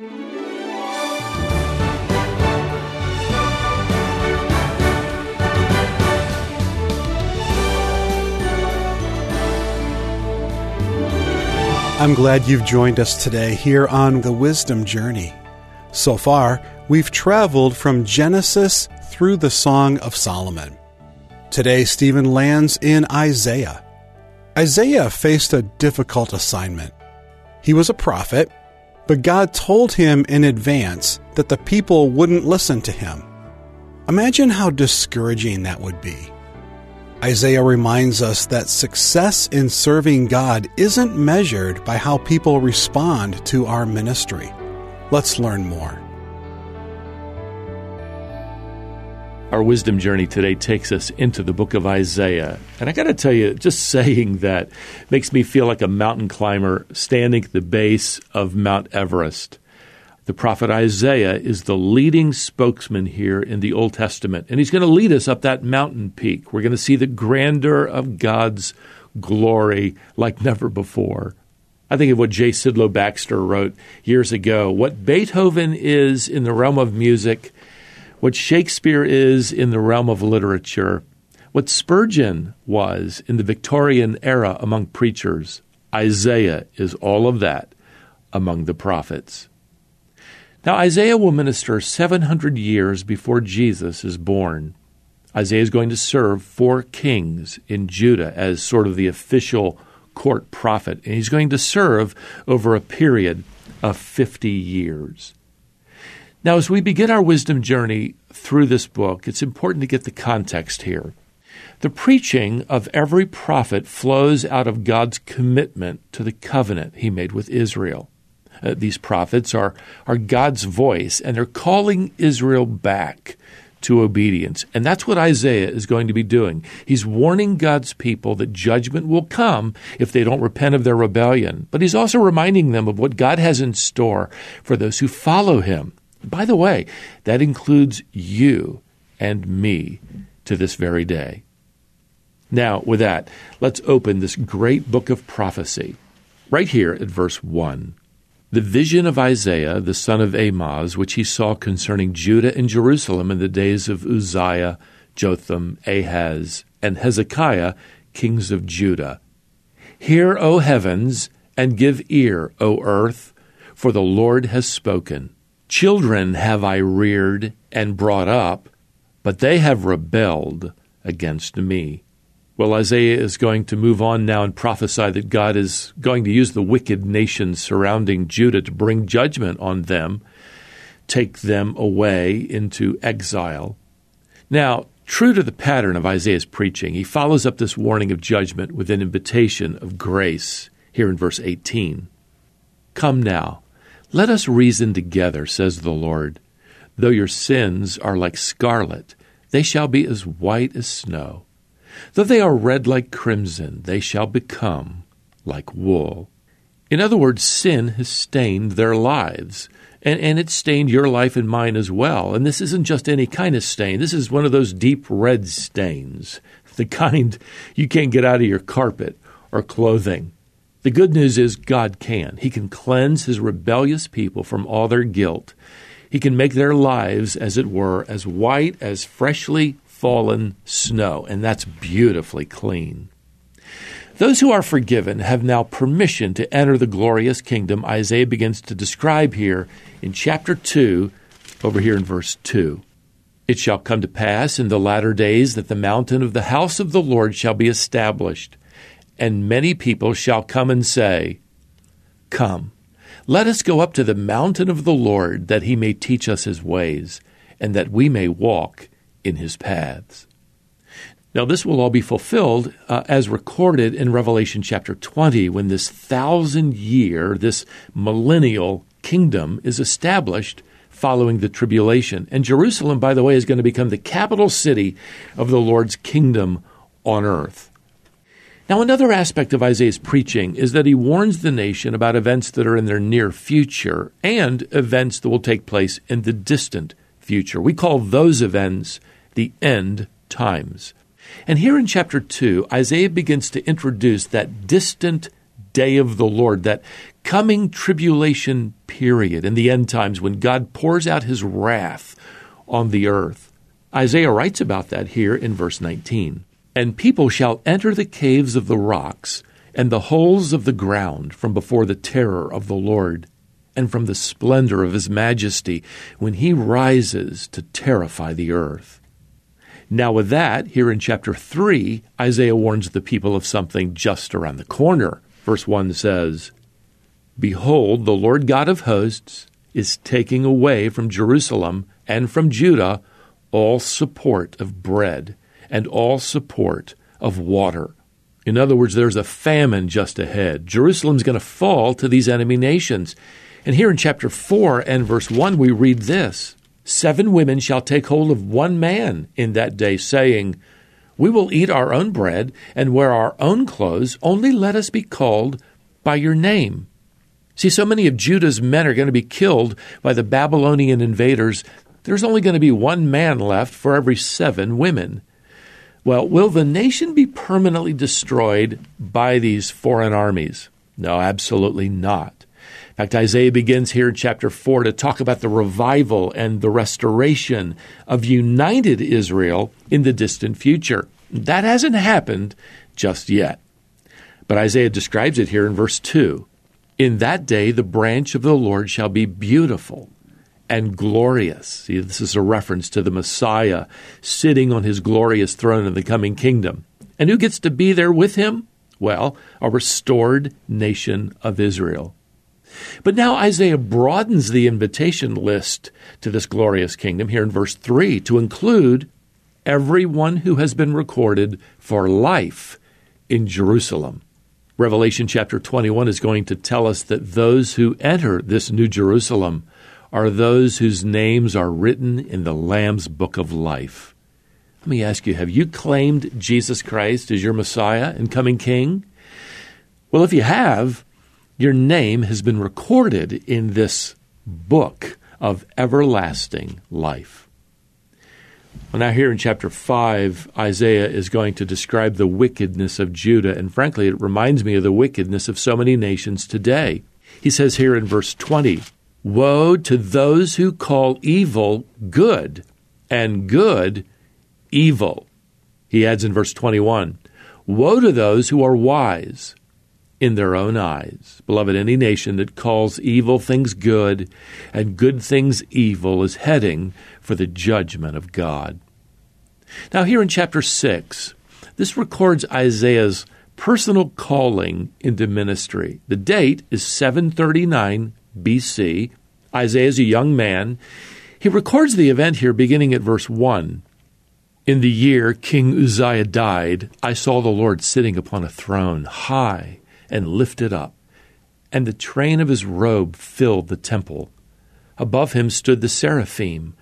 I'm glad you've joined us today here on the Wisdom Journey. So far, we've traveled from Genesis through the Song of Solomon. Today, Stephen lands in Isaiah. Isaiah faced a difficult assignment. He was a prophet, but God told him in advance that the people wouldn't listen to him. Imagine how discouraging that would be. Isaiah reminds us that success in serving God isn't measured by how people respond to our ministry. Let's learn more. Our wisdom journey today takes us into the book of Isaiah. And I got to tell you, just saying that makes me feel like a mountain climber standing at the base of Mount Everest. The prophet Isaiah is the leading spokesman here in the Old Testament, and he's going to lead us up that mountain peak. We're going to see the grandeur of God's glory like never before. I think of what J. Sidlow Baxter wrote years ago what Beethoven is in the realm of music, what Shakespeare is in the realm of literature, what Spurgeon was in the Victorian era among preachers. Isaiah is all of that among the prophets. Now, Isaiah will minister 700 years before Jesus is born. Isaiah is going to serve four kings in Judah as sort of the official court prophet, and he's going to serve over a period of 50 years. Now, as we begin our wisdom journey through this book, it's important to get the context here. The preaching of every prophet flows out of God's commitment to the covenant he made with Israel. Uh, these prophets are, are God's voice, and they're calling Israel back to obedience. And that's what Isaiah is going to be doing. He's warning God's people that judgment will come if they don't repent of their rebellion. But he's also reminding them of what God has in store for those who follow him. By the way, that includes you and me to this very day. Now, with that, let's open this great book of prophecy right here at verse 1. The vision of Isaiah, the son of Amoz, which he saw concerning Judah and Jerusalem in the days of Uzziah, Jotham, Ahaz, and Hezekiah, kings of Judah. Hear, O heavens, and give ear, O earth, for the Lord has spoken. Children have I reared and brought up, but they have rebelled against me. Well, Isaiah is going to move on now and prophesy that God is going to use the wicked nations surrounding Judah to bring judgment on them, take them away into exile. Now, true to the pattern of Isaiah's preaching, he follows up this warning of judgment with an invitation of grace here in verse 18. Come now, let us reason together, says the Lord. Though your sins are like scarlet, they shall be as white as snow. Though they are red like crimson, they shall become like wool. In other words, sin has stained their lives. And, and it's stained your life and mine as well. And this isn't just any kind of stain. This is one of those deep red stains, the kind you can't get out of your carpet or clothing. The good news is God can. He can cleanse his rebellious people from all their guilt. He can make their lives, as it were, as white as freshly fallen snow, and that's beautifully clean. Those who are forgiven have now permission to enter the glorious kingdom Isaiah begins to describe here in chapter 2, over here in verse 2. It shall come to pass in the latter days that the mountain of the house of the Lord shall be established, and many people shall come and say, Come, let us go up to the mountain of the Lord, that he may teach us his ways, and that we may walk in his paths. Now, this will all be fulfilled uh, as recorded in Revelation chapter 20 when this thousand year, this millennial kingdom is established following the tribulation. And Jerusalem, by the way, is going to become the capital city of the Lord's kingdom on earth. Now, another aspect of Isaiah's preaching is that he warns the nation about events that are in their near future and events that will take place in the distant future. We call those events the end times. And here in chapter 2, Isaiah begins to introduce that distant day of the Lord, that coming tribulation period in the end times when God pours out his wrath on the earth. Isaiah writes about that here in verse 19. And people shall enter the caves of the rocks and the holes of the ground from before the terror of the Lord and from the splendor of his majesty when he rises to terrify the earth. Now, with that, here in chapter 3, Isaiah warns the people of something just around the corner. Verse 1 says, Behold, the Lord God of hosts is taking away from Jerusalem and from Judah all support of bread and all support of water. In other words, there's a famine just ahead. Jerusalem's going to fall to these enemy nations. And here in chapter 4 and verse 1, we read this Seven women shall take hold of one man in that day, saying, We will eat our own bread and wear our own clothes, only let us be called by your name. See, so many of Judah's men are going to be killed by the Babylonian invaders. There's only going to be one man left for every seven women. Well, will the nation be permanently destroyed by these foreign armies? No, absolutely not In fact, Isaiah begins here in chapter 4 to talk about the revival and the restoration of united Israel in the distant future. That hasn't happened just yet. But Isaiah describes it here in verse 2. In that day, the branch of the Lord shall be beautiful and glorious. See, this is a reference to the Messiah sitting on his glorious throne in the coming kingdom. And who gets to be there with him? Well, a restored nation of Israel. But now Isaiah broadens the invitation list to this glorious kingdom here in verse 3 to include everyone who has been recorded for life in Jerusalem. Revelation chapter 21 is going to tell us that those who enter this new Jerusalem are those whose names are written in the Lamb's book of life. Let me ask you have you claimed Jesus Christ as your Messiah and coming King? Well, if you have, your name has been recorded in this book of everlasting life. Well, now, here in chapter 5, Isaiah is going to describe the wickedness of Judah, and frankly, it reminds me of the wickedness of so many nations today. He says here in verse 20, Woe to those who call evil good, and good evil. He adds in verse 21, Woe to those who are wise, in their own eyes. Beloved, any nation that calls evil things good and good things evil is heading for the judgment of God. Now, here in chapter 6, this records Isaiah's personal calling into ministry. The date is 739 BC. Isaiah is a young man. He records the event here beginning at verse 1. In the year King Uzziah died, I saw the Lord sitting upon a throne, high and lifted up, and the train of his robe filled the temple. Above him stood the seraphim,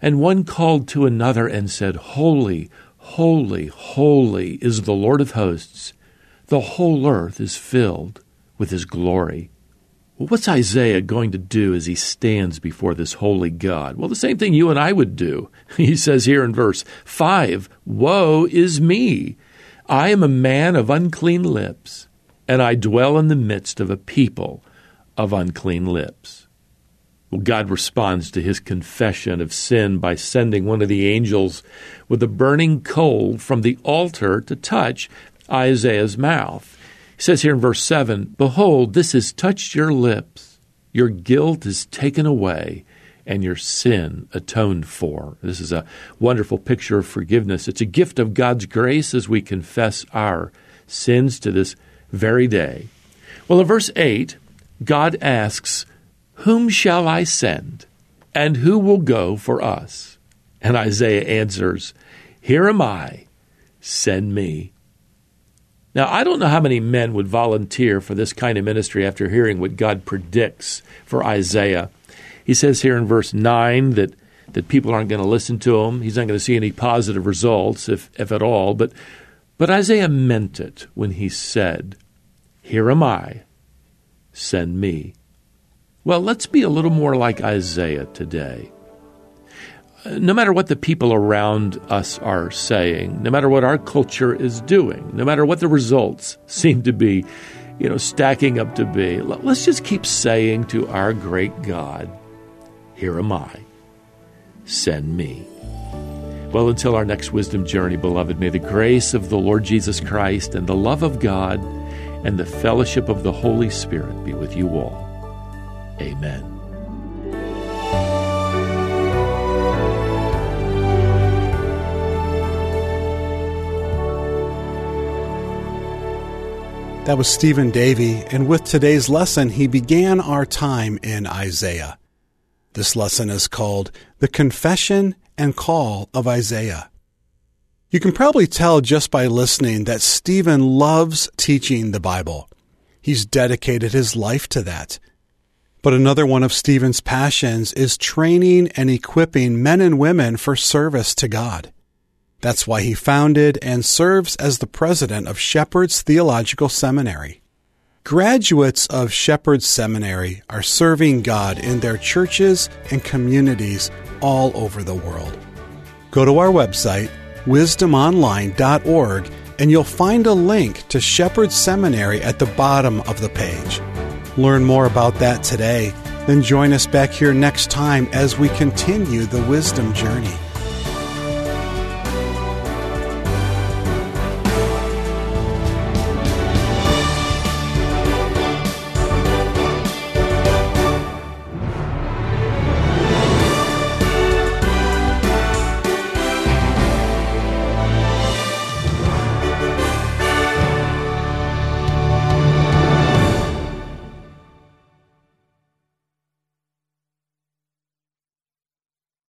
and one called to another and said, Holy, holy, holy is the Lord of hosts. The whole earth is filled with his glory. Well, what's Isaiah going to do as he stands before this holy God? Well, the same thing you and I would do. He says here in verse 5 Woe is me! I am a man of unclean lips and I dwell in the midst of a people of unclean lips. Well, God responds to his confession of sin by sending one of the angels with a burning coal from the altar to touch Isaiah's mouth. Says here in verse 7 Behold, this has touched your lips, your guilt is taken away, and your sin atoned for. This is a wonderful picture of forgiveness. It's a gift of God's grace as we confess our sins to this very day. Well, in verse 8, God asks, Whom shall I send? And who will go for us? And Isaiah answers, Here am I, send me. Now, I don't know how many men would volunteer for this kind of ministry after hearing what God predicts for Isaiah. He says here in verse 9 that, that people aren't going to listen to him. He's not going to see any positive results, if, if at all. But, but Isaiah meant it when he said, here am I. Send me. Well, let's be a little more like Isaiah today. No matter what the people around us are saying, no matter what our culture is doing, no matter what the results seem to be, you know, stacking up to be. Let's just keep saying to our great God, Here am I, send me. Well, until our next wisdom journey, beloved, may the grace of the Lord Jesus Christ and the love of God and the fellowship of the Holy Spirit be with you all. Amen. That was Stephen Davey, and with today's lesson, he began our time in Isaiah. This lesson is called The Confession and Call of Isaiah. You can probably tell just by listening that Stephen loves teaching the Bible. He's dedicated his life to that. But another one of Stephen's passions is training and equipping men and women for service to God. That's why he founded and serves as the president of Shepherd's Theological Seminary. Graduates of Shepherd's Seminary are serving God in their churches and communities all over the world. Go to our website, wisdomonline.org, and you'll find a link to Shepherd's Seminary at the bottom of the page. Learn more about that today. Then join us back here next time as we continue the wisdom journey.